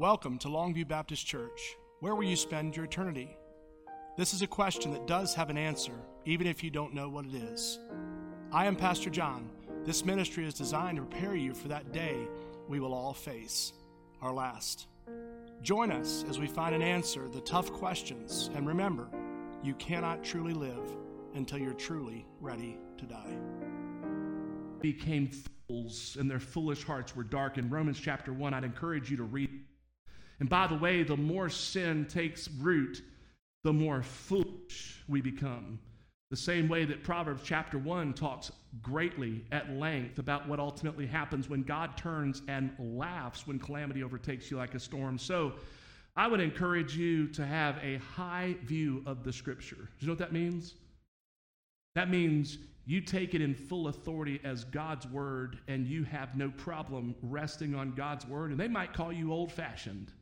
Welcome to Longview Baptist Church. Where will you spend your eternity? This is a question that does have an answer, even if you don't know what it is. I am Pastor John. This ministry is designed to prepare you for that day we will all face, our last. Join us as we find an answer to the tough questions, and remember, you cannot truly live until you're truly ready to die. Became fools, and their foolish hearts were darkened. Romans chapter 1, I'd encourage you to read. And by the way, the more sin takes root, the more foolish we become. The same way that Proverbs chapter 1 talks greatly at length about what ultimately happens when God turns and laughs when calamity overtakes you like a storm. So I would encourage you to have a high view of the scripture. Do you know what that means? That means you take it in full authority as God's word and you have no problem resting on God's word. And they might call you old fashioned.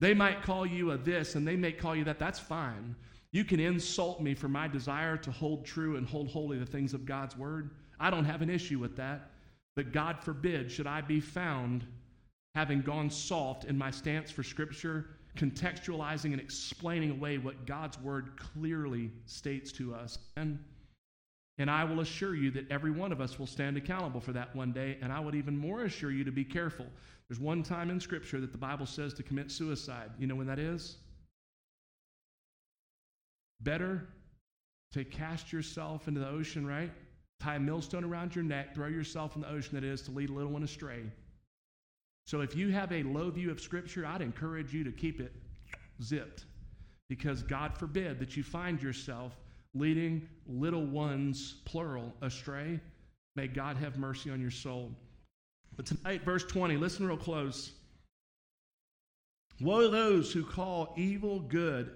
They might call you a this and they may call you that. That's fine. You can insult me for my desire to hold true and hold holy the things of God's word. I don't have an issue with that. But God forbid, should I be found having gone soft in my stance for Scripture, contextualizing and explaining away what God's word clearly states to us. And, and I will assure you that every one of us will stand accountable for that one day. And I would even more assure you to be careful. There's one time in Scripture that the Bible says to commit suicide. You know when that is? Better to cast yourself into the ocean, right? Tie a millstone around your neck, throw yourself in the ocean that is to lead a little one astray. So if you have a low view of Scripture, I'd encourage you to keep it zipped because God forbid that you find yourself leading little ones, plural, astray. May God have mercy on your soul. But tonight, verse 20, listen real close. Woe to those who call evil good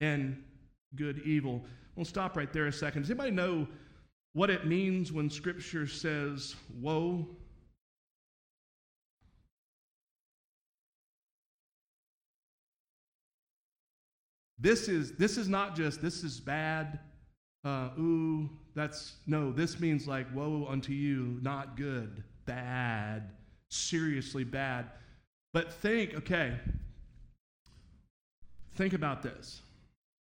and good evil. We'll stop right there a second. Does anybody know what it means when Scripture says woe? This is this is not just this is bad. Uh, ooh, that's no. This means like woe unto you, not good, bad, seriously bad. But think, okay. Think about this.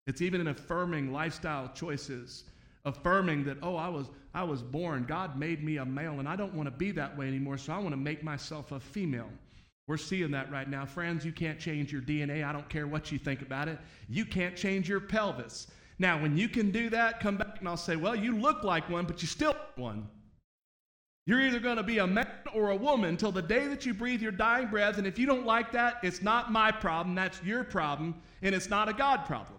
It's even in affirming lifestyle choices, affirming that, oh, I was, I was born, God made me a male, and I don't want to be that way anymore, so I want to make myself a female. We're seeing that right now. Friends, you can't change your DNA. I don't care what you think about it. You can't change your pelvis. Now, when you can do that, come back and I'll say, well, you look like one, but you still one. You're either going to be a man or a woman until the day that you breathe your dying breath. And if you don't like that, it's not my problem. That's your problem. And it's not a God problem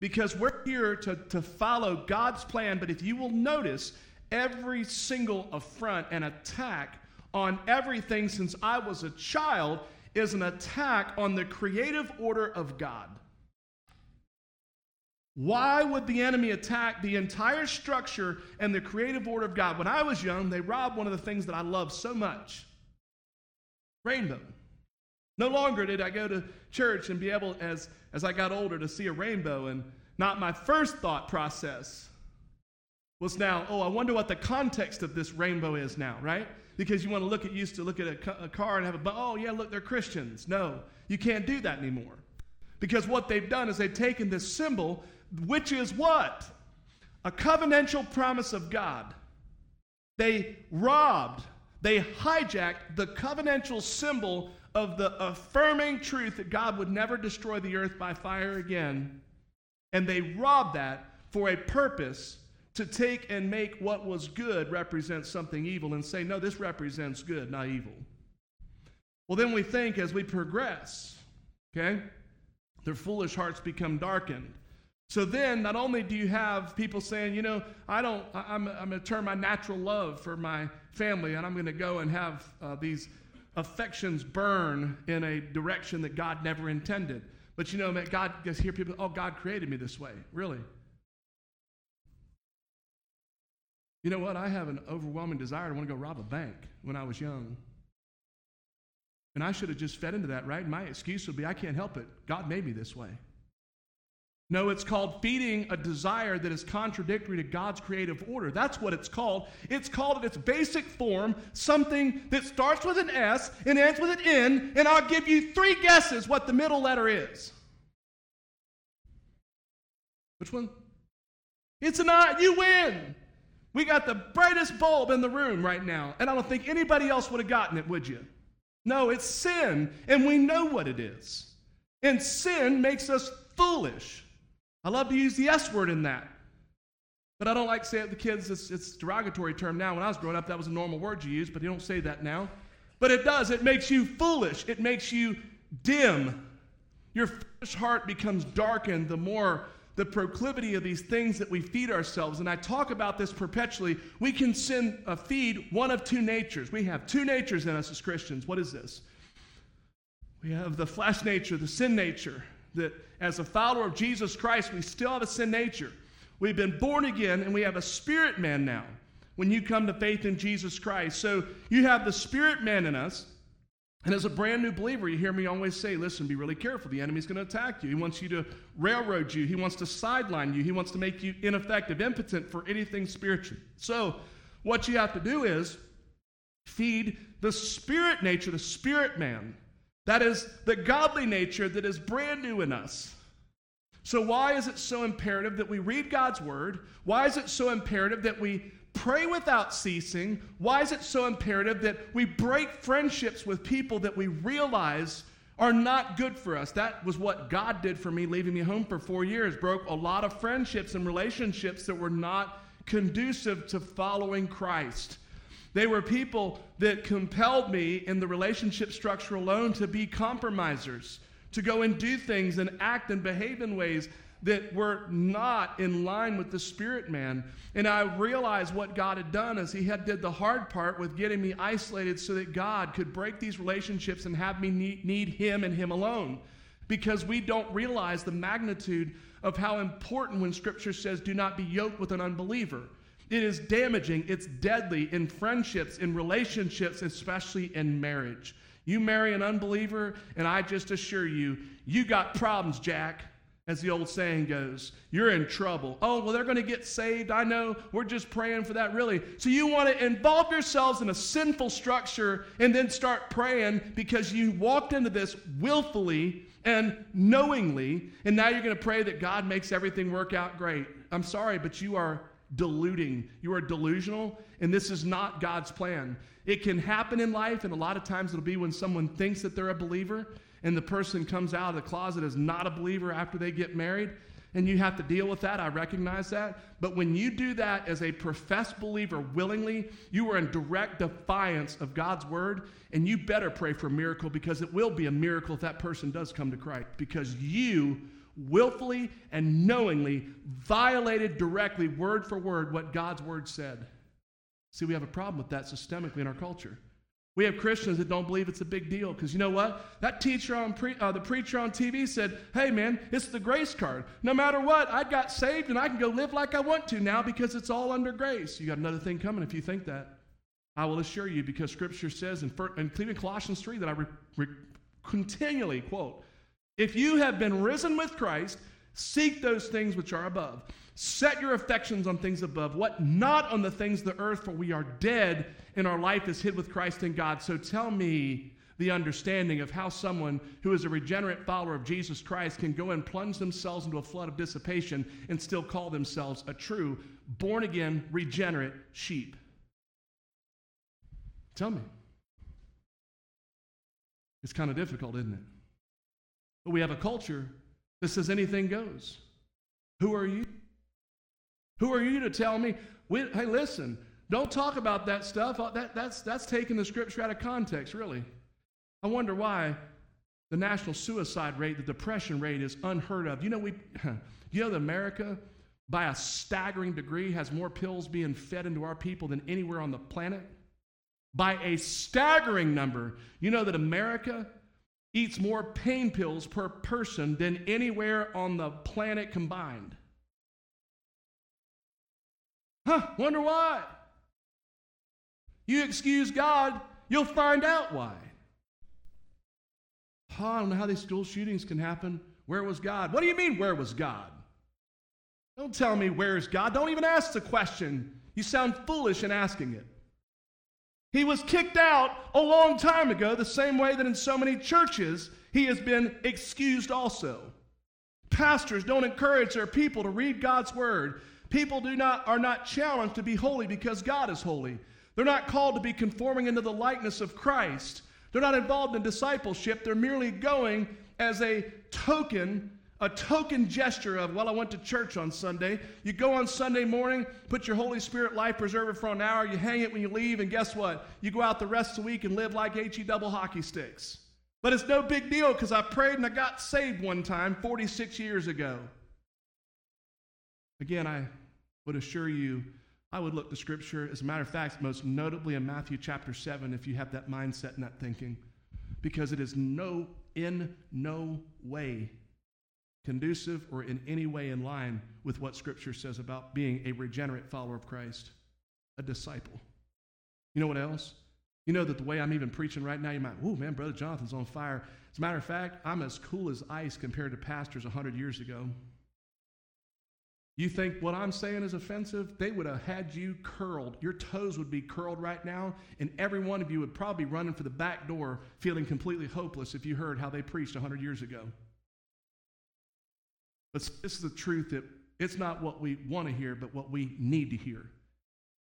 because we're here to, to follow God's plan. But if you will notice, every single affront and attack on everything since I was a child is an attack on the creative order of God. Why would the enemy attack the entire structure and the creative order of God? When I was young, they robbed one of the things that I loved so much rainbow. No longer did I go to church and be able, as, as I got older, to see a rainbow. And not my first thought process was now, oh, I wonder what the context of this rainbow is now, right? Because you want to look at, used to look at a, a car and have a, oh, yeah, look, they're Christians. No, you can't do that anymore. Because what they've done is they've taken this symbol, which is what? A covenantal promise of God. They robbed, they hijacked the covenantal symbol of the affirming truth that God would never destroy the earth by fire again. And they robbed that for a purpose to take and make what was good represent something evil and say, no, this represents good, not evil. Well, then we think as we progress, okay, their foolish hearts become darkened. So then, not only do you have people saying, you know, I don't, I'm, I'm going to turn my natural love for my family and I'm going to go and have uh, these affections burn in a direction that God never intended. But you know, man, God, just hear people, oh, God created me this way. Really? You know what? I have an overwhelming desire to want to go rob a bank when I was young. And I should have just fed into that, right? My excuse would be, I can't help it. God made me this way. No, it's called feeding a desire that is contradictory to God's creative order. That's what it's called. It's called in its basic form something that starts with an S and ends with an N, and I'll give you three guesses what the middle letter is. Which one? It's an I. You win. We got the brightest bulb in the room right now, and I don't think anybody else would have gotten it, would you? No, it's sin, and we know what it is. And sin makes us foolish. I love to use the S word in that. But I don't like to say it to the kids. It's, it's derogatory term now. When I was growing up, that was a normal word you use, but you don't say that now. But it does. It makes you foolish. It makes you dim. Your foolish heart becomes darkened the more the proclivity of these things that we feed ourselves. And I talk about this perpetually. We can sin, uh, feed one of two natures. We have two natures in us as Christians. What is this? We have the flesh nature, the sin nature, that as a follower of Jesus Christ, we still have a sin nature. We've been born again and we have a spirit man now when you come to faith in Jesus Christ. So you have the spirit man in us. And as a brand new believer, you hear me always say, listen, be really careful. The enemy's going to attack you. He wants you to railroad you. He wants to sideline you. He wants to make you ineffective, impotent for anything spiritual. So, what you have to do is feed the spirit nature, the spirit man. That is the godly nature that is brand new in us. So, why is it so imperative that we read God's word? Why is it so imperative that we pray without ceasing? Why is it so imperative that we break friendships with people that we realize are not good for us? That was what God did for me, leaving me home for four years. Broke a lot of friendships and relationships that were not conducive to following Christ. They were people that compelled me in the relationship structure alone to be compromisers, to go and do things and act and behave in ways that were not in line with the spirit man. And I realized what God had done is he had did the hard part with getting me isolated so that God could break these relationships and have me need, need him and him alone. Because we don't realize the magnitude of how important when scripture says do not be yoked with an unbeliever. It is damaging, it's deadly in friendships, in relationships, especially in marriage. You marry an unbeliever, and I just assure you, you got problems, Jack. As the old saying goes, you're in trouble. Oh, well, they're going to get saved. I know. We're just praying for that, really. So, you want to involve yourselves in a sinful structure and then start praying because you walked into this willfully and knowingly, and now you're going to pray that God makes everything work out great. I'm sorry, but you are deluding. You are delusional, and this is not God's plan. It can happen in life, and a lot of times it'll be when someone thinks that they're a believer, and the person comes out of the closet as not a believer after they get married. And you have to deal with that. I recognize that. But when you do that as a professed believer willingly, you are in direct defiance of God's word. And you better pray for a miracle because it will be a miracle if that person does come to Christ. Because you willfully and knowingly violated directly, word for word, what God's word said. See, we have a problem with that systemically in our culture. We have Christians that don't believe it's a big deal because you know what? That teacher on pre- uh, the preacher on TV said, "Hey man, it's the grace card. No matter what, I got saved and I can go live like I want to now because it's all under grace." You got another thing coming if you think that. I will assure you because Scripture says in, in Colossians three that I re- re- continually quote if you have been risen with Christ, seek those things which are above. Set your affections on things above, what not on the things of the earth, for we are dead and our life is hid with Christ in God. So tell me the understanding of how someone who is a regenerate follower of Jesus Christ can go and plunge themselves into a flood of dissipation and still call themselves a true, born again, regenerate sheep. Tell me. It's kind of difficult, isn't it? But we have a culture that says anything goes. Who are you? Who are you to tell me, we, hey, listen, don't talk about that stuff. Uh, that, that's, that's taking the scripture out of context, really. I wonder why the national suicide rate, the depression rate is unheard of. You know, we, you know that America, by a staggering degree, has more pills being fed into our people than anywhere on the planet? By a staggering number. You know that America eats more pain pills per person than anywhere on the planet combined. Huh, wonder why? You excuse God, you'll find out why. Oh, I don't know how these school shootings can happen. Where was God? What do you mean, where was God? Don't tell me where's God. Don't even ask the question. You sound foolish in asking it. He was kicked out a long time ago, the same way that in so many churches he has been excused also. Pastors don't encourage their people to read God's word. People do not, are not challenged to be holy because God is holy. They're not called to be conforming into the likeness of Christ. They're not involved in discipleship. They're merely going as a token a token gesture of, well, I went to church on Sunday. You go on Sunday morning, put your Holy Spirit life preserver for an hour, you hang it when you leave, and guess what? You go out the rest of the week and live like HE double hockey sticks. But it's no big deal because I prayed and I got saved one time 46 years ago. Again, I would assure you, I would look to Scripture. As a matter of fact, most notably in Matthew chapter 7, if you have that mindset and that thinking, because it is no, in no way conducive or in any way in line with what Scripture says about being a regenerate follower of Christ, a disciple. You know what else? You know that the way I'm even preaching right now, you might, oh man, Brother Jonathan's on fire. As a matter of fact, I'm as cool as ice compared to pastors 100 years ago. You think what I'm saying is offensive? They would have had you curled. Your toes would be curled right now, and every one of you would probably be running for the back door feeling completely hopeless if you heard how they preached 100 years ago. But this is the truth that it's not what we want to hear, but what we need to hear.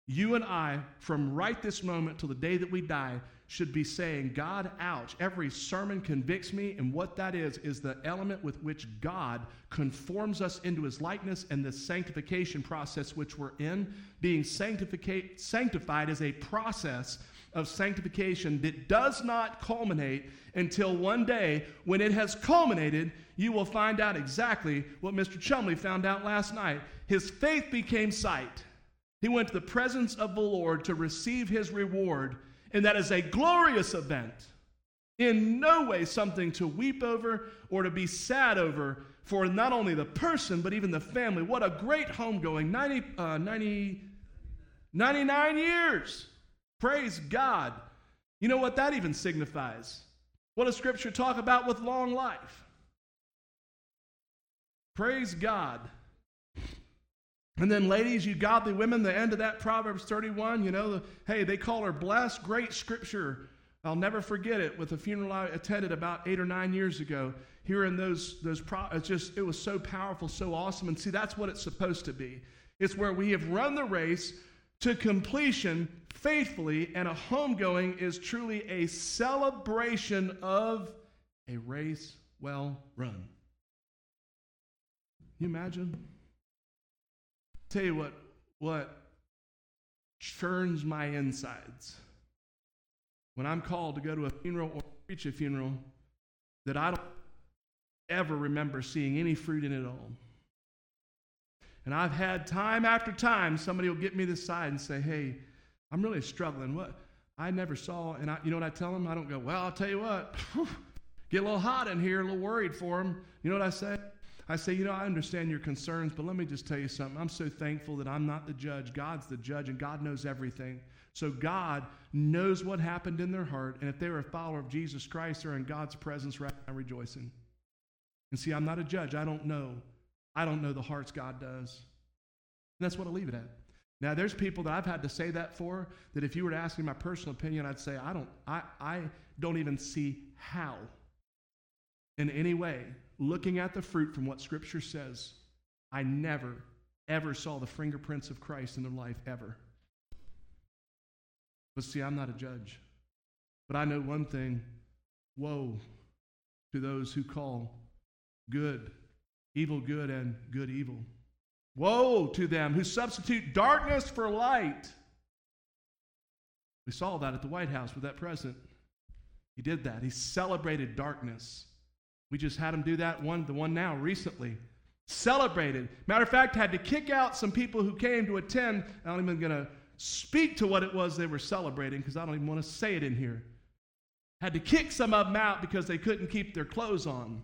You and I, from right this moment till the day that we die, should be saying, God, ouch. Every sermon convicts me, and what that is, is the element with which God conforms us into his likeness and the sanctification process which we're in. Being sanctified is a process of sanctification that does not culminate until one day when it has culminated, you will find out exactly what Mr. Chumley found out last night. His faith became sight. He went to the presence of the Lord to receive his reward, and that is a glorious event. In no way something to weep over or to be sad over for not only the person, but even the family. What a great homegoing 90, uh, 90, 99 years. Praise God. You know what that even signifies? What does Scripture talk about with long life? Praise God. And then, ladies, you godly women, the end of that Proverbs 31, you know, hey, they call her blessed. Great scripture. I'll never forget it with a funeral I attended about eight or nine years ago. Hearing those, those pro- it's just, it was so powerful, so awesome. And see, that's what it's supposed to be. It's where we have run the race to completion faithfully, and a homegoing is truly a celebration of a race well run. You imagine? Tell you what, what churns my insides when I'm called to go to a funeral or preach a funeral that I don't ever remember seeing any fruit in it all. And I've had time after time, somebody will get me this side and say, hey, I'm really struggling. What? I never saw, and I, you know what I tell them? I don't go, well, I'll tell you what, get a little hot in here, a little worried for them. You know what I say? I say, you know, I understand your concerns, but let me just tell you something. I'm so thankful that I'm not the judge. God's the judge, and God knows everything. So God knows what happened in their heart, and if they were a follower of Jesus Christ, they're in God's presence right now rejoicing. And see, I'm not a judge. I don't know. I don't know the hearts God does. And that's what I'll leave it at. Now, there's people that I've had to say that for, that if you were to ask me my personal opinion, I'd say, I don't, I, I don't even see how in any way, looking at the fruit from what Scripture says, I never, ever saw the fingerprints of Christ in their life, ever. But see, I'm not a judge. But I know one thing woe to those who call good evil good and good evil. Woe to them who substitute darkness for light. We saw that at the White House with that president. He did that. He celebrated darkness. We just had him do that one, the one now recently. Celebrated. Matter of fact, had to kick out some people who came to attend. I'm not even going to speak to what it was they were celebrating because I don't even want to say it in here. Had to kick some of them out because they couldn't keep their clothes on.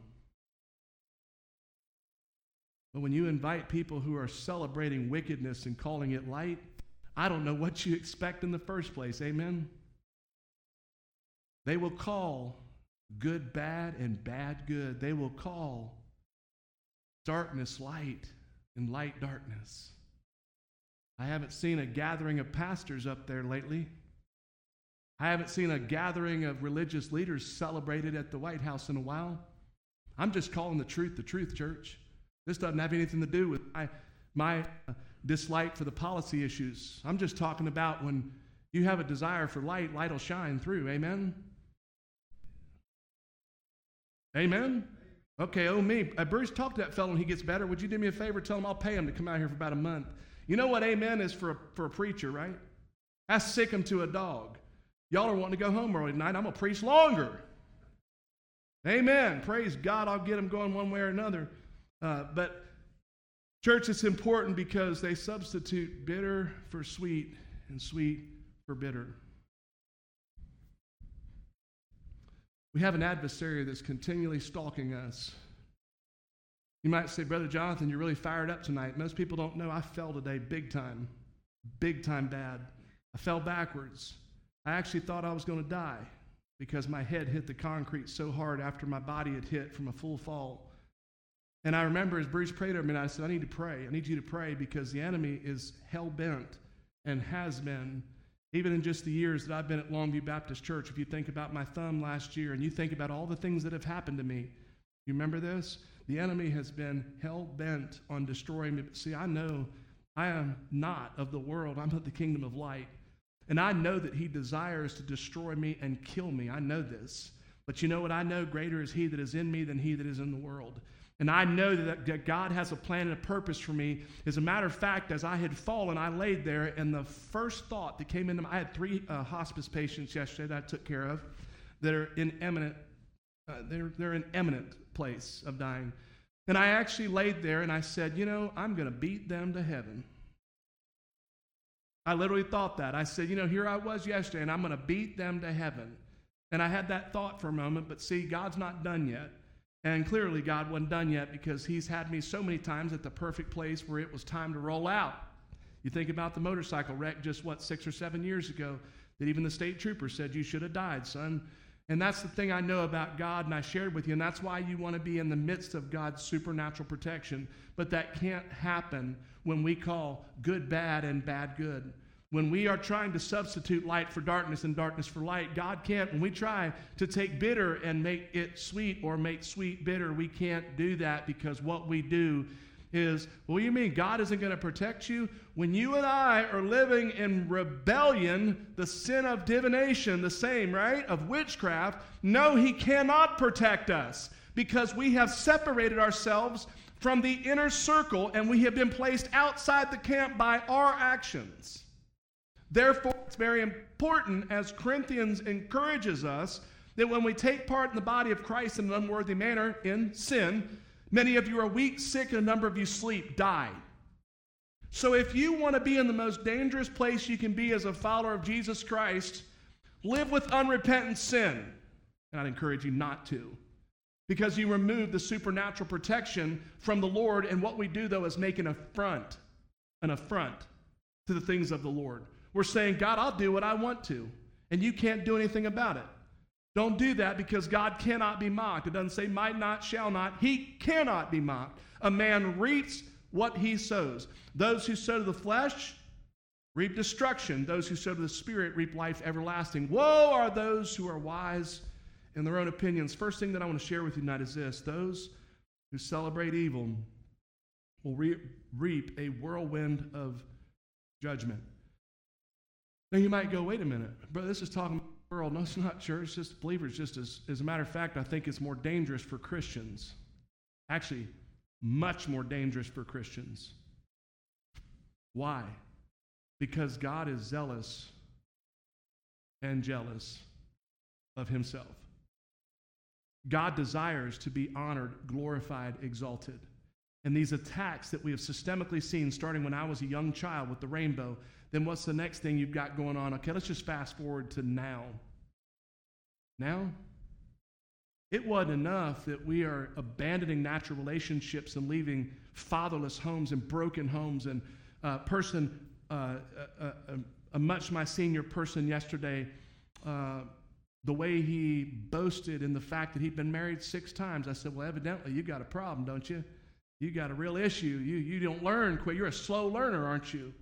But when you invite people who are celebrating wickedness and calling it light, I don't know what you expect in the first place. Amen? They will call good bad and bad good. They will call darkness light and light darkness. I haven't seen a gathering of pastors up there lately. I haven't seen a gathering of religious leaders celebrated at the White House in a while. I'm just calling the truth the truth, church. This doesn't have anything to do with my, my dislike for the policy issues. I'm just talking about when you have a desire for light, light will shine through. Amen? Amen? Okay, oh me. Uh, Bruce, talk to that fellow when he gets better. Would you do me a favor? Tell him I'll pay him to come out here for about a month. You know what amen is for a, for a preacher, right? That's sick him to a dog. Y'all are wanting to go home early tonight. I'm going to preach longer. Amen. Praise God. I'll get him going one way or another. Uh, but, church, it's important because they substitute bitter for sweet and sweet for bitter. We have an adversary that's continually stalking us. You might say, Brother Jonathan, you're really fired up tonight. Most people don't know I fell today big time, big time bad. I fell backwards. I actually thought I was going to die because my head hit the concrete so hard after my body had hit from a full fall. And I remember as Bruce prayed over me, and I said, I need to pray. I need you to pray because the enemy is hell bent and has been even in just the years that I've been at Longview Baptist Church, if you think about my thumb last year and you think about all the things that have happened to me, you remember this? The enemy has been hell bent on destroying me. But see, I know I am not of the world, I'm of the kingdom of light. And I know that he desires to destroy me and kill me. I know this. But you know what I know? Greater is he that is in me than he that is in the world. And I know that, that God has a plan and a purpose for me. As a matter of fact, as I had fallen, I laid there, and the first thought that came into my I had three uh, hospice patients yesterday that I took care of that are in imminent, uh, they're, they're in imminent place of dying. And I actually laid there and I said, you know, I'm going to beat them to heaven. I literally thought that. I said, you know, here I was yesterday, and I'm going to beat them to heaven. And I had that thought for a moment, but see, God's not done yet. And clearly, God wasn't done yet because He's had me so many times at the perfect place where it was time to roll out. You think about the motorcycle wreck just what, six or seven years ago, that even the state trooper said, You should have died, son. And that's the thing I know about God, and I shared with you, and that's why you want to be in the midst of God's supernatural protection. But that can't happen when we call good bad and bad good. When we are trying to substitute light for darkness and darkness for light, God can't. When we try to take bitter and make it sweet or make sweet bitter, we can't do that because what we do is, well, you mean God isn't going to protect you? When you and I are living in rebellion, the sin of divination, the same, right? Of witchcraft, no, He cannot protect us because we have separated ourselves from the inner circle and we have been placed outside the camp by our actions. Therefore, it's very important, as Corinthians encourages us, that when we take part in the body of Christ in an unworthy manner in sin, many of you are weak, sick, and a number of you sleep, die. So if you want to be in the most dangerous place you can be as a follower of Jesus Christ, live with unrepentant sin. And I'd encourage you not to. Because you remove the supernatural protection from the Lord, and what we do, though, is make an affront, an affront to the things of the Lord. We're saying, God, I'll do what I want to, and you can't do anything about it. Don't do that because God cannot be mocked. It doesn't say might not, shall not. He cannot be mocked. A man reaps what he sows. Those who sow to the flesh reap destruction. Those who sow to the Spirit reap life everlasting. Woe are those who are wise in their own opinions. First thing that I want to share with you tonight is this those who celebrate evil will reap a whirlwind of judgment. Now you might go, wait a minute, brother, this is talking about the world. No, it's not church, it's just believers. Just as, as a matter of fact, I think it's more dangerous for Christians. Actually, much more dangerous for Christians. Why? Because God is zealous and jealous of himself. God desires to be honored, glorified, exalted. And these attacks that we have systemically seen starting when I was a young child with the rainbow, then what's the next thing you've got going on? Okay, let's just fast forward to now. Now, it wasn't enough that we are abandoning natural relationships and leaving fatherless homes and broken homes. And a person, uh, a, a, a, much my senior person yesterday, uh, the way he boasted in the fact that he'd been married six times, I said, Well, evidently you got a problem, don't you? You got a real issue. You, you don't learn quick. You're a slow learner, aren't you?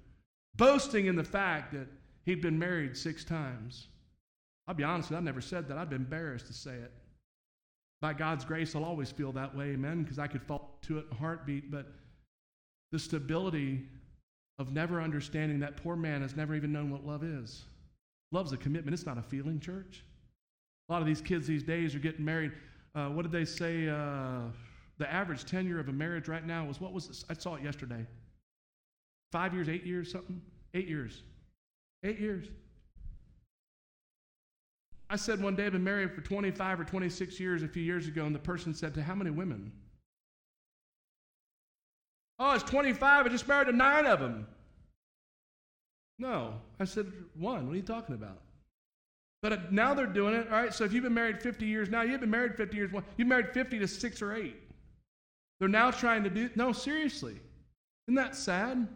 Boasting in the fact that he'd been married six times. I'll be honest with you, I've never said that. I'd be embarrassed to say it. By God's grace, I'll always feel that way, amen, because I could fall to it in a heartbeat. But the stability of never understanding that poor man has never even known what love is. Love's a commitment, it's not a feeling, church. A lot of these kids these days are getting married. Uh, what did they say? Uh, the average tenure of a marriage right now was what was this? I saw it yesterday. Five years, eight years, something? Eight years. Eight years. I said one day I've been married for 25 or 26 years a few years ago, and the person said, To how many women? Oh, it's 25. I just married to nine of them. No. I said, One. What are you talking about? But uh, now they're doing it. All right, so if you've been married 50 years now, you've been married 50 years. You've married 50 to six or eight. They're now trying to do, no, seriously. Isn't that sad?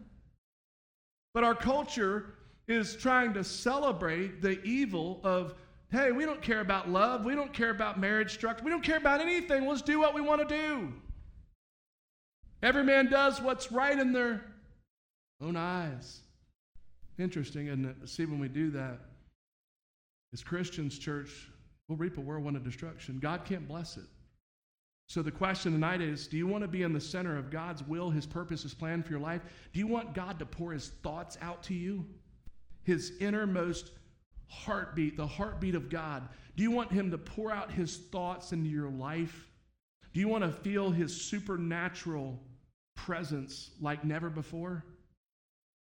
But our culture is trying to celebrate the evil of, hey, we don't care about love. We don't care about marriage structure. We don't care about anything. Let's do what we want to do. Every man does what's right in their own eyes. Interesting, isn't it? See, when we do that, as Christians, church, we'll reap a whirlwind of destruction. God can't bless it. So the question tonight is do you want to be in the center of God's will, His purpose, His plan for your life? Do you want God to pour His thoughts out to you? His innermost heartbeat, the heartbeat of God. Do you want Him to pour out His thoughts into your life? Do you want to feel His supernatural presence like never before?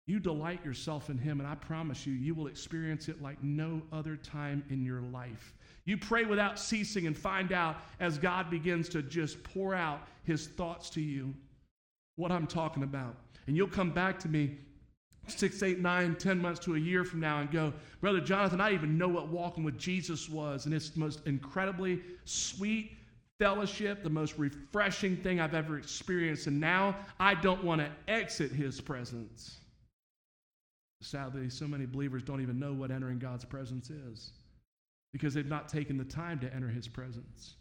You delight yourself in Him, and I promise you, you will experience it like no other time in your life. You pray without ceasing and find out as God begins to just pour out His thoughts to you what I'm talking about. And you'll come back to me six, eight, nine, ten months to a year from now and go, Brother Jonathan, I even know what walking with Jesus was. And it's the most incredibly sweet fellowship, the most refreshing thing I've ever experienced. And now I don't want to exit His presence. Sadly, so many believers don't even know what entering God's presence is because they've not taken the time to enter his presence.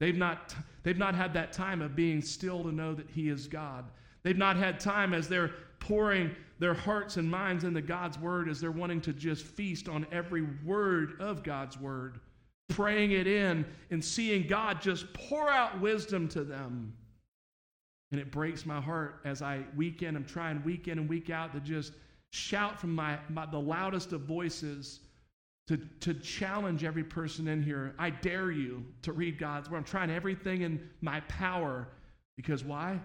They've not, they've not had that time of being still to know that he is God. They've not had time as they're pouring their hearts and minds into God's word, as they're wanting to just feast on every word of God's word, praying it in and seeing God just pour out wisdom to them. And it breaks my heart as I week in, I'm trying week in and week out to just shout from my, my, the loudest of voices to, to challenge every person in here. I dare you to read God's word. I'm trying everything in my power because why?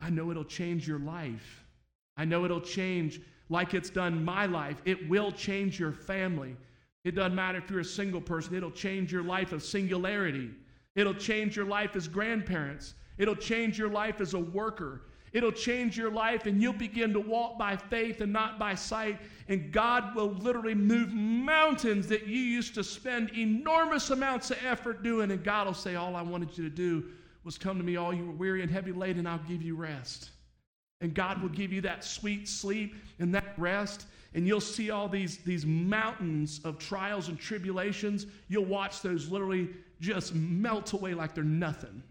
I know it'll change your life. I know it'll change like it's done my life. It will change your family. It doesn't matter if you're a single person, it'll change your life of singularity. It'll change your life as grandparents. It'll change your life as a worker. It'll change your life, and you'll begin to walk by faith and not by sight. And God will literally move mountains that you used to spend enormous amounts of effort doing. And God will say, All I wanted you to do was come to me, all you were weary and heavy laden, and I'll give you rest. And God will give you that sweet sleep and that rest. And you'll see all these, these mountains of trials and tribulations. You'll watch those literally just melt away like they're nothing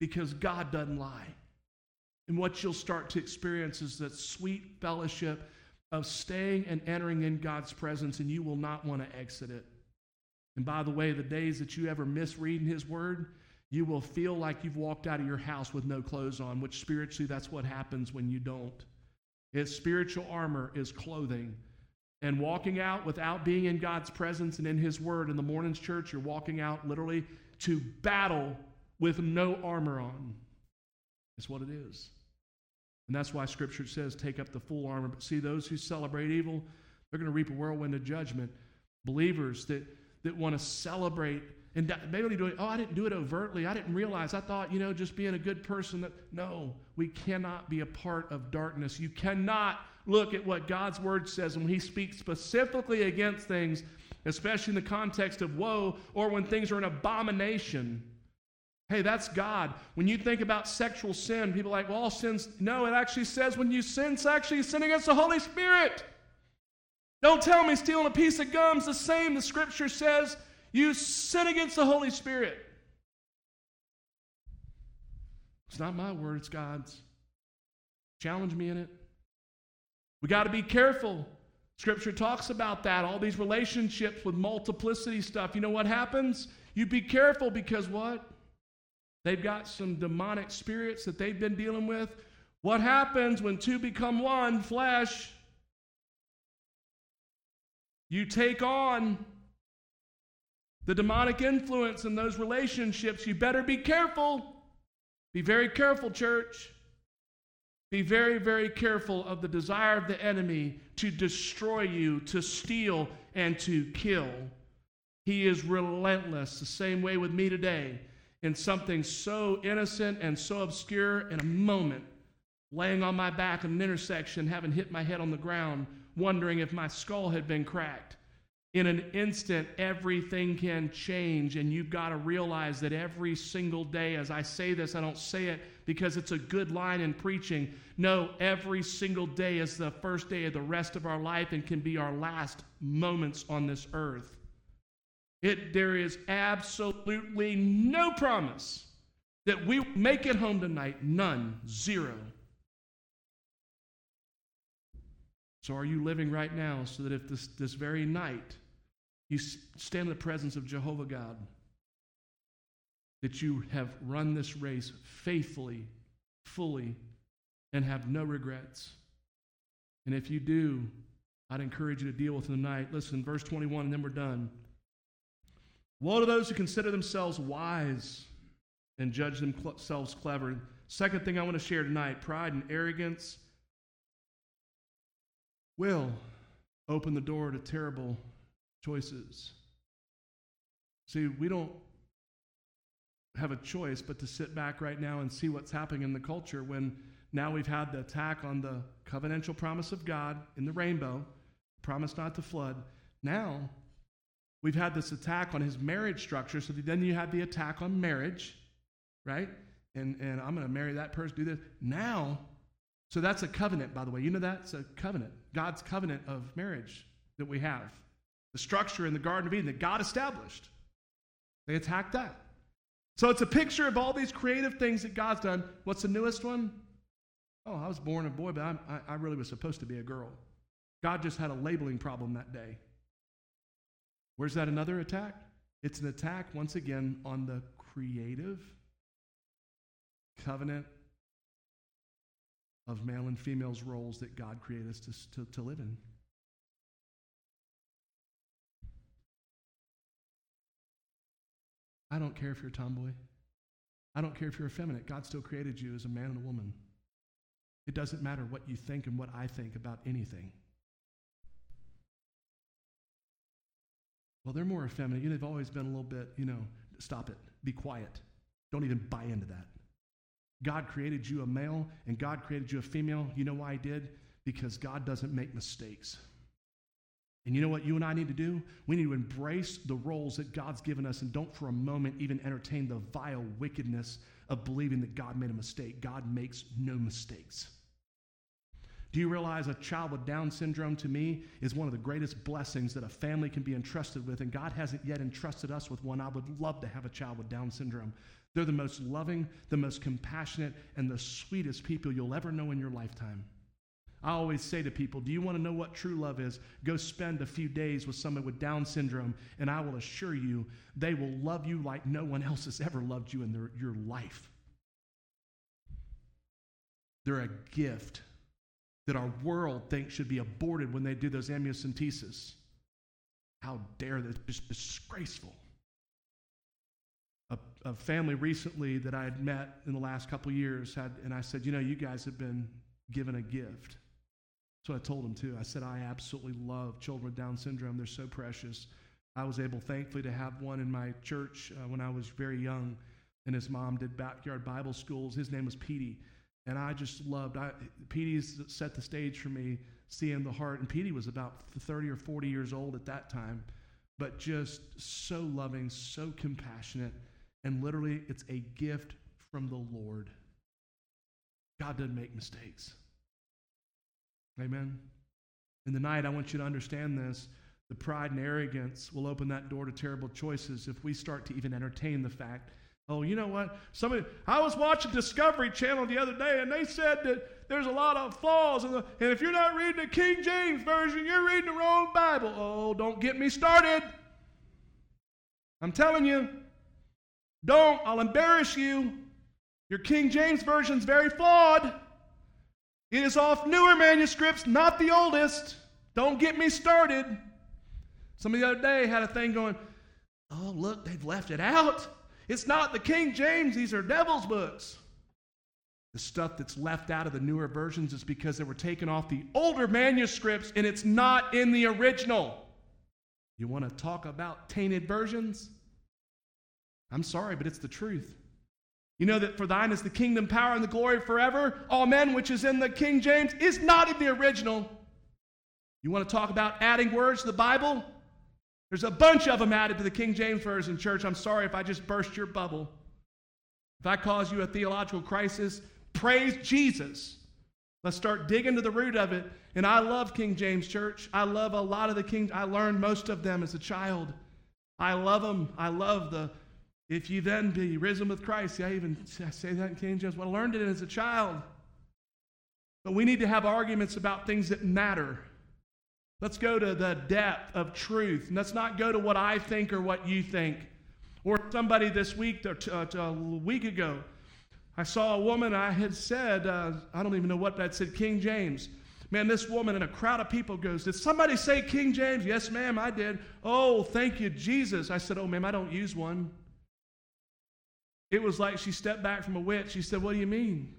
because God doesn't lie. And what you'll start to experience is that sweet fellowship of staying and entering in God's presence, and you will not want to exit it. And by the way, the days that you ever miss reading His Word, you will feel like you've walked out of your house with no clothes on, which spiritually, that's what happens when you don't. It's spiritual armor is clothing. And walking out without being in God's presence and in His Word in the morning's church, you're walking out literally to battle with no armor on. It's what it is. And that's why Scripture says, take up the full armor. But see, those who celebrate evil, they're going to reap a whirlwind of judgment. Believers that, that want to celebrate and maybe do it, oh, I didn't do it overtly. I didn't realize. I thought, you know, just being a good person that, no, we cannot be a part of darkness. You cannot look at what God's word says when He speaks specifically against things, especially in the context of woe or when things are an abomination Hey, that's God. When you think about sexual sin, people are like, well, all sins. No, it actually says when you sin, it's actually sin against the Holy Spirit. Don't tell me stealing a piece of gum's the same. The scripture says you sin against the Holy Spirit. It's not my word, it's God's. Challenge me in it. We got to be careful. Scripture talks about that, all these relationships with multiplicity stuff. You know what happens? You be careful because what? They've got some demonic spirits that they've been dealing with. What happens when two become one flesh? You take on the demonic influence in those relationships. You better be careful. Be very careful, church. Be very, very careful of the desire of the enemy to destroy you, to steal, and to kill. He is relentless, the same way with me today, in something so innocent and so obscure in a moment, laying on my back in an intersection, having hit my head on the ground, wondering if my skull had been cracked. In an instant, everything can change, and you've got to realize that every single day, as I say this, I don't say it because it's a good line in preaching. No, every single day is the first day of the rest of our life and can be our last moments on this earth. It, there is absolutely no promise that we make it home tonight. None. Zero. So, are you living right now so that if this, this very night you stand in the presence of Jehovah God, that you have run this race faithfully, fully, and have no regrets? And if you do, I'd encourage you to deal with them tonight. Listen, verse 21, and then we're done. Woe to those who consider themselves wise and judge themselves clever. Second thing I want to share tonight pride and arrogance will open the door to terrible choices. See, we don't have a choice but to sit back right now and see what's happening in the culture when now we've had the attack on the covenantal promise of God in the rainbow, promise not to flood. Now we've had this attack on his marriage structure. So then you have the attack on marriage, right? And, and I'm going to marry that person, do this. Now so that's a covenant, by the way. You know that's a covenant. God's covenant of marriage that we have. The structure in the Garden of Eden that God established. They attacked that. So it's a picture of all these creative things that God's done. What's the newest one? Oh, I was born a boy, but I, I really was supposed to be a girl. God just had a labeling problem that day. Where's that another attack? It's an attack, once again, on the creative covenant of male and female's roles that God created us to, to, to live in. I don't care if you're a tomboy. I don't care if you're effeminate. God still created you as a man and a woman. It doesn't matter what you think and what I think about anything. Well, they're more effeminate. You know, they've always been a little bit, you know, stop it. Be quiet. Don't even buy into that. God created you a male and God created you a female. You know why He did? Because God doesn't make mistakes. And you know what you and I need to do? We need to embrace the roles that God's given us and don't for a moment even entertain the vile wickedness of believing that God made a mistake. God makes no mistakes. Do you realize a child with Down syndrome to me is one of the greatest blessings that a family can be entrusted with? And God hasn't yet entrusted us with one. I would love to have a child with Down syndrome. They're the most loving, the most compassionate, and the sweetest people you'll ever know in your lifetime. I always say to people, Do you want to know what true love is? Go spend a few days with someone with Down syndrome, and I will assure you they will love you like no one else has ever loved you in their, your life. They're a gift that our world thinks should be aborted when they do those amniocentesis. How dare they? It's disgraceful a, a family recently that I had met in the last couple years had, and I said, you know, you guys have been given a gift. So I told them too. I said, I absolutely love children with Down syndrome. They're so precious. I was able, thankfully, to have one in my church uh, when I was very young, and his mom did backyard Bible schools. His name was Petey, and I just loved. I, Petey's set the stage for me, seeing the heart. And Petey was about 30 or 40 years old at that time, but just so loving, so compassionate, and literally, it's a gift from the Lord. God doesn't make mistakes. Amen. In the night, I want you to understand this. The pride and arrogance will open that door to terrible choices if we start to even entertain the fact Oh, you know what? Somebody, I was watching Discovery Channel the other day, and they said that there's a lot of flaws, in the, and if you're not reading the King James version, you're reading the wrong Bible. Oh, don't get me started. I'm telling you, don't. I'll embarrass you. Your King James version's very flawed. It is off newer manuscripts, not the oldest. Don't get me started. Somebody the other day had a thing going, oh, look, they've left it out. It's not the King James, these are devil's books. The stuff that's left out of the newer versions is because they were taken off the older manuscripts and it's not in the original. You want to talk about tainted versions? I'm sorry, but it's the truth. You know that for thine is the kingdom, power, and the glory forever. Amen, which is in the King James, is not in the original. You want to talk about adding words to the Bible? There's a bunch of them added to the King James Version, church. I'm sorry if I just burst your bubble. If I cause you a theological crisis, praise Jesus. Let's start digging to the root of it. And I love King James Church. I love a lot of the King. I learned most of them as a child. I love them. I love the. If you then be risen with Christ, see, I even I say that in King James. Well, I learned it as a child. But we need to have arguments about things that matter. Let's go to the depth of truth. And let's not go to what I think or what you think. Or somebody this week, or t- uh, t- a week ago, I saw a woman, I had said, uh, I don't even know what that said, King James. Man, this woman in a crowd of people goes, Did somebody say King James? Yes, ma'am, I did. Oh, thank you, Jesus. I said, Oh, ma'am, I don't use one. It was like she stepped back from a witch. She said, What do you mean?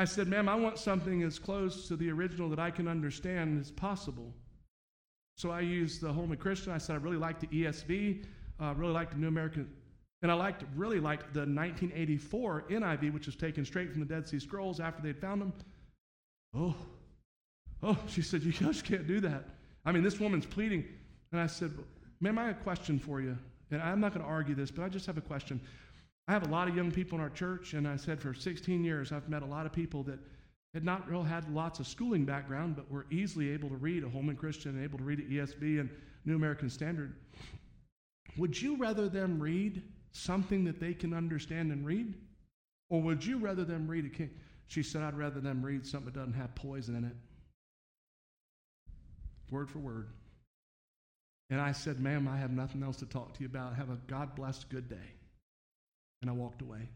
I said, Ma'am, I want something as close to the original that I can understand as possible. So I used the Holman Christian. I said, I really like the ESV, uh, really like the New American, and I liked, really liked the 1984 NIV, which was taken straight from the Dead Sea Scrolls after they'd found them. Oh, oh, she said, You just can't do that. I mean, this woman's pleading. And I said, Ma'am, I have a question for you. And I'm not going to argue this, but I just have a question. I have a lot of young people in our church, and I said for 16 years, I've met a lot of people that had not really had lots of schooling background, but were easily able to read a Holman Christian and able to read an ESV and New American Standard. Would you rather them read something that they can understand and read? Or would you rather them read a king? She said, I'd rather them read something that doesn't have poison in it. Word for word. And I said, Ma'am, I have nothing else to talk to you about. Have a God blessed good day. And I walked away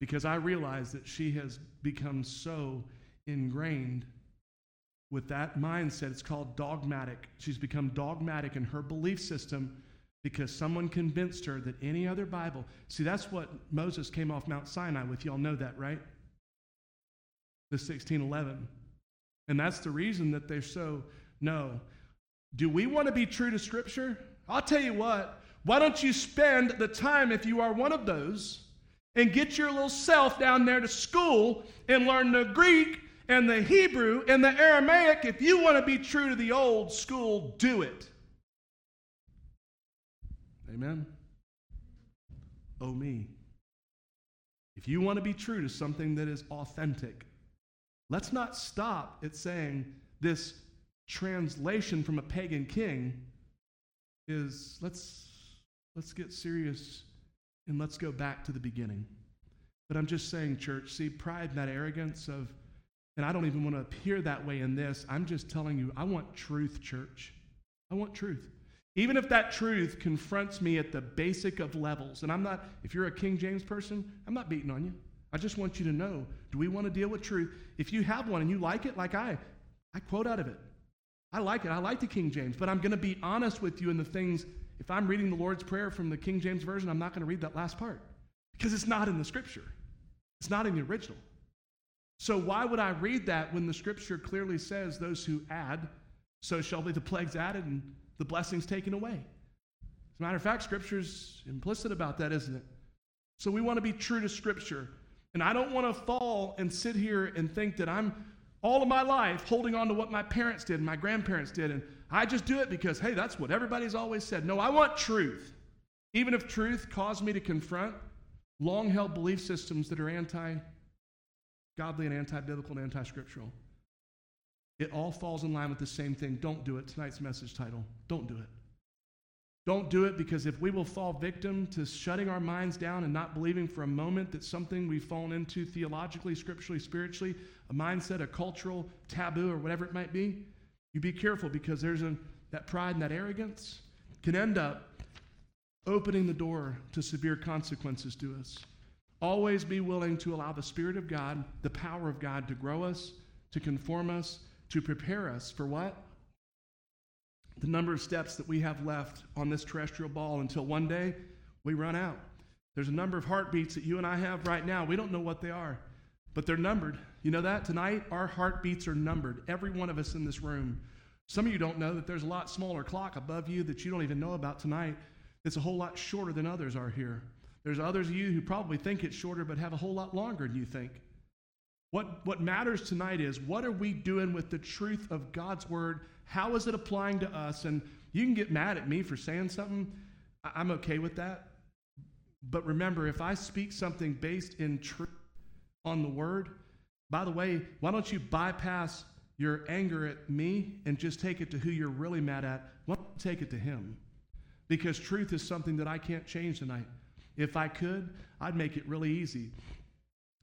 because I realized that she has become so ingrained with that mindset. It's called dogmatic. She's become dogmatic in her belief system because someone convinced her that any other Bible. See, that's what Moses came off Mount Sinai with. Y'all know that, right? The 1611. And that's the reason that they're so, no. Do we want to be true to Scripture? I'll tell you what, why don't you spend the time, if you are one of those, and get your little self down there to school and learn the Greek and the Hebrew and the Aramaic? If you want to be true to the old school, do it. Amen. Oh, me. If you want to be true to something that is authentic, let's not stop at saying this translation from a pagan king is let's let's get serious and let's go back to the beginning. But I'm just saying, church, see, pride and that arrogance of, and I don't even want to appear that way in this. I'm just telling you, I want truth, church. I want truth. Even if that truth confronts me at the basic of levels, and I'm not, if you're a King James person, I'm not beating on you. I just want you to know do we want to deal with truth? If you have one and you like it, like I, I quote out of it. I like it. I like the King James, but I'm going to be honest with you in the things. If I'm reading the Lord's Prayer from the King James Version, I'm not going to read that last part because it's not in the Scripture, it's not in the original. So, why would I read that when the Scripture clearly says, Those who add, so shall be the plagues added and the blessings taken away? As a matter of fact, Scripture's implicit about that, isn't it? So, we want to be true to Scripture. And I don't want to fall and sit here and think that I'm all of my life holding on to what my parents did and my grandparents did. And I just do it because, hey, that's what everybody's always said. No, I want truth. Even if truth caused me to confront long held belief systems that are anti godly and anti biblical and anti scriptural. It all falls in line with the same thing. Don't do it. Tonight's message title. Don't do it. Don't do it because if we will fall victim to shutting our minds down and not believing for a moment that something we've fallen into theologically, scripturally, spiritually, a mindset, a cultural taboo, or whatever it might be, you be careful because there's a, that pride and that arrogance can end up opening the door to severe consequences to us. Always be willing to allow the Spirit of God, the power of God, to grow us, to conform us, to prepare us for what? The number of steps that we have left on this terrestrial ball until one day we run out. There's a number of heartbeats that you and I have right now. We don't know what they are, but they're numbered. You know that? Tonight, our heartbeats are numbered. Every one of us in this room. Some of you don't know that there's a lot smaller clock above you that you don't even know about tonight. It's a whole lot shorter than others are here. There's others of you who probably think it's shorter but have a whole lot longer than you think. What, what matters tonight is what are we doing with the truth of God's word how is it applying to us? And you can get mad at me for saying something. I'm okay with that. But remember, if I speak something based in truth on the word, by the way, why don't you bypass your anger at me and just take it to who you're really mad at? Why don't you take it to him? Because truth is something that I can't change tonight. If I could, I'd make it really easy.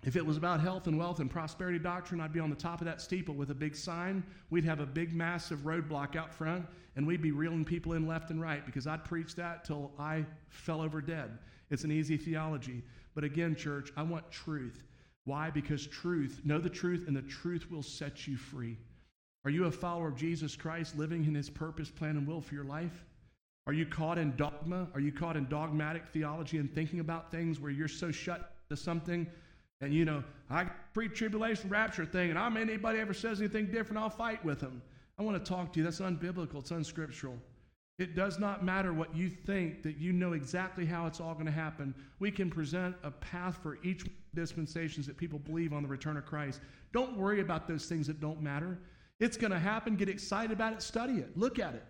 If it was about health and wealth and prosperity doctrine, I'd be on the top of that steeple with a big sign. We'd have a big, massive roadblock out front, and we'd be reeling people in left and right because I'd preach that till I fell over dead. It's an easy theology. But again, church, I want truth. Why? Because truth, know the truth, and the truth will set you free. Are you a follower of Jesus Christ living in his purpose, plan, and will for your life? Are you caught in dogma? Are you caught in dogmatic theology and thinking about things where you're so shut to something and you know, I pre tribulation rapture thing, and I'm anybody ever says anything different, I'll fight with them. I want to talk to you. That's unbiblical, it's unscriptural. It does not matter what you think, that you know exactly how it's all going to happen. We can present a path for each dispensations that people believe on the return of Christ. Don't worry about those things that don't matter. It's going to happen. Get excited about it. Study it. Look at it.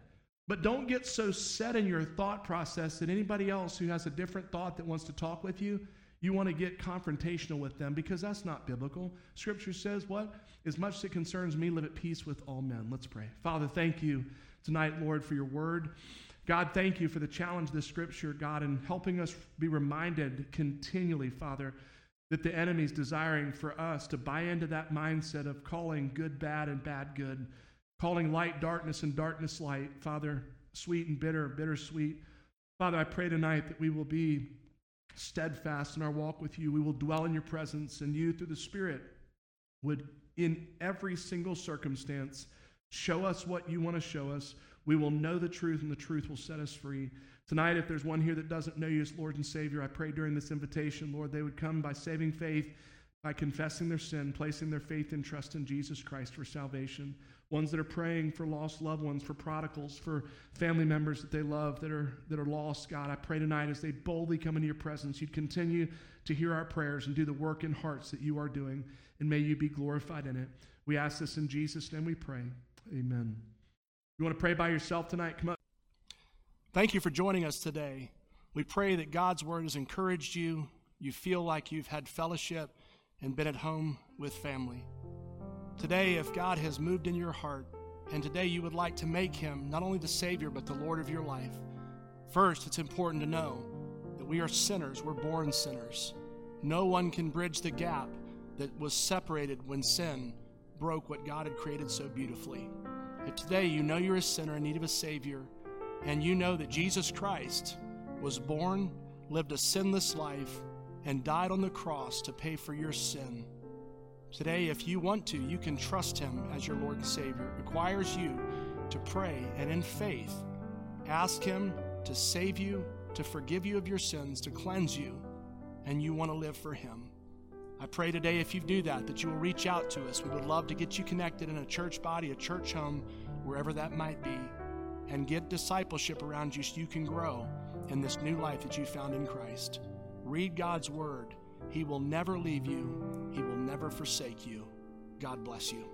But don't get so set in your thought process that anybody else who has a different thought that wants to talk with you you want to get confrontational with them because that's not biblical. Scripture says, What? As much as it concerns me, live at peace with all men. Let's pray. Father, thank you tonight, Lord, for your word. God, thank you for the challenge of the scripture, God, and helping us be reminded continually, Father, that the enemy's desiring for us to buy into that mindset of calling good bad and bad good, calling light darkness and darkness light, Father, sweet and bitter, bitter sweet. Father, I pray tonight that we will be steadfast in our walk with you. We will dwell in your presence, and you, through the Spirit, would, in every single circumstance, show us what you want to show us. We will know the truth, and the truth will set us free. Tonight, if there's one here that doesn't know you as Lord and Savior, I pray during this invitation, Lord, they would come by saving faith, by confessing their sin, placing their faith and trust in Jesus Christ for salvation ones that are praying for lost loved ones, for prodigals, for family members that they love that are, that are lost. God, I pray tonight as they boldly come into your presence, you'd continue to hear our prayers and do the work in hearts that you are doing, and may you be glorified in it. We ask this in Jesus' name we pray. Amen. You want to pray by yourself tonight? Come up. Thank you for joining us today. We pray that God's word has encouraged you. You feel like you've had fellowship and been at home with family. Today, if God has moved in your heart, and today you would like to make him not only the Savior, but the Lord of your life, first, it's important to know that we are sinners. We're born sinners. No one can bridge the gap that was separated when sin broke what God had created so beautifully. If today you know you're a sinner in need of a Savior, and you know that Jesus Christ was born, lived a sinless life, and died on the cross to pay for your sin Today, if you want to, you can trust Him as your Lord and Savior. It requires you to pray and in faith ask Him to save you, to forgive you of your sins, to cleanse you, and you want to live for Him. I pray today, if you do that, that you will reach out to us. We would love to get you connected in a church body, a church home, wherever that might be, and get discipleship around you so you can grow in this new life that you found in Christ. Read God's Word he will never leave you, He will never forsake you. God bless you.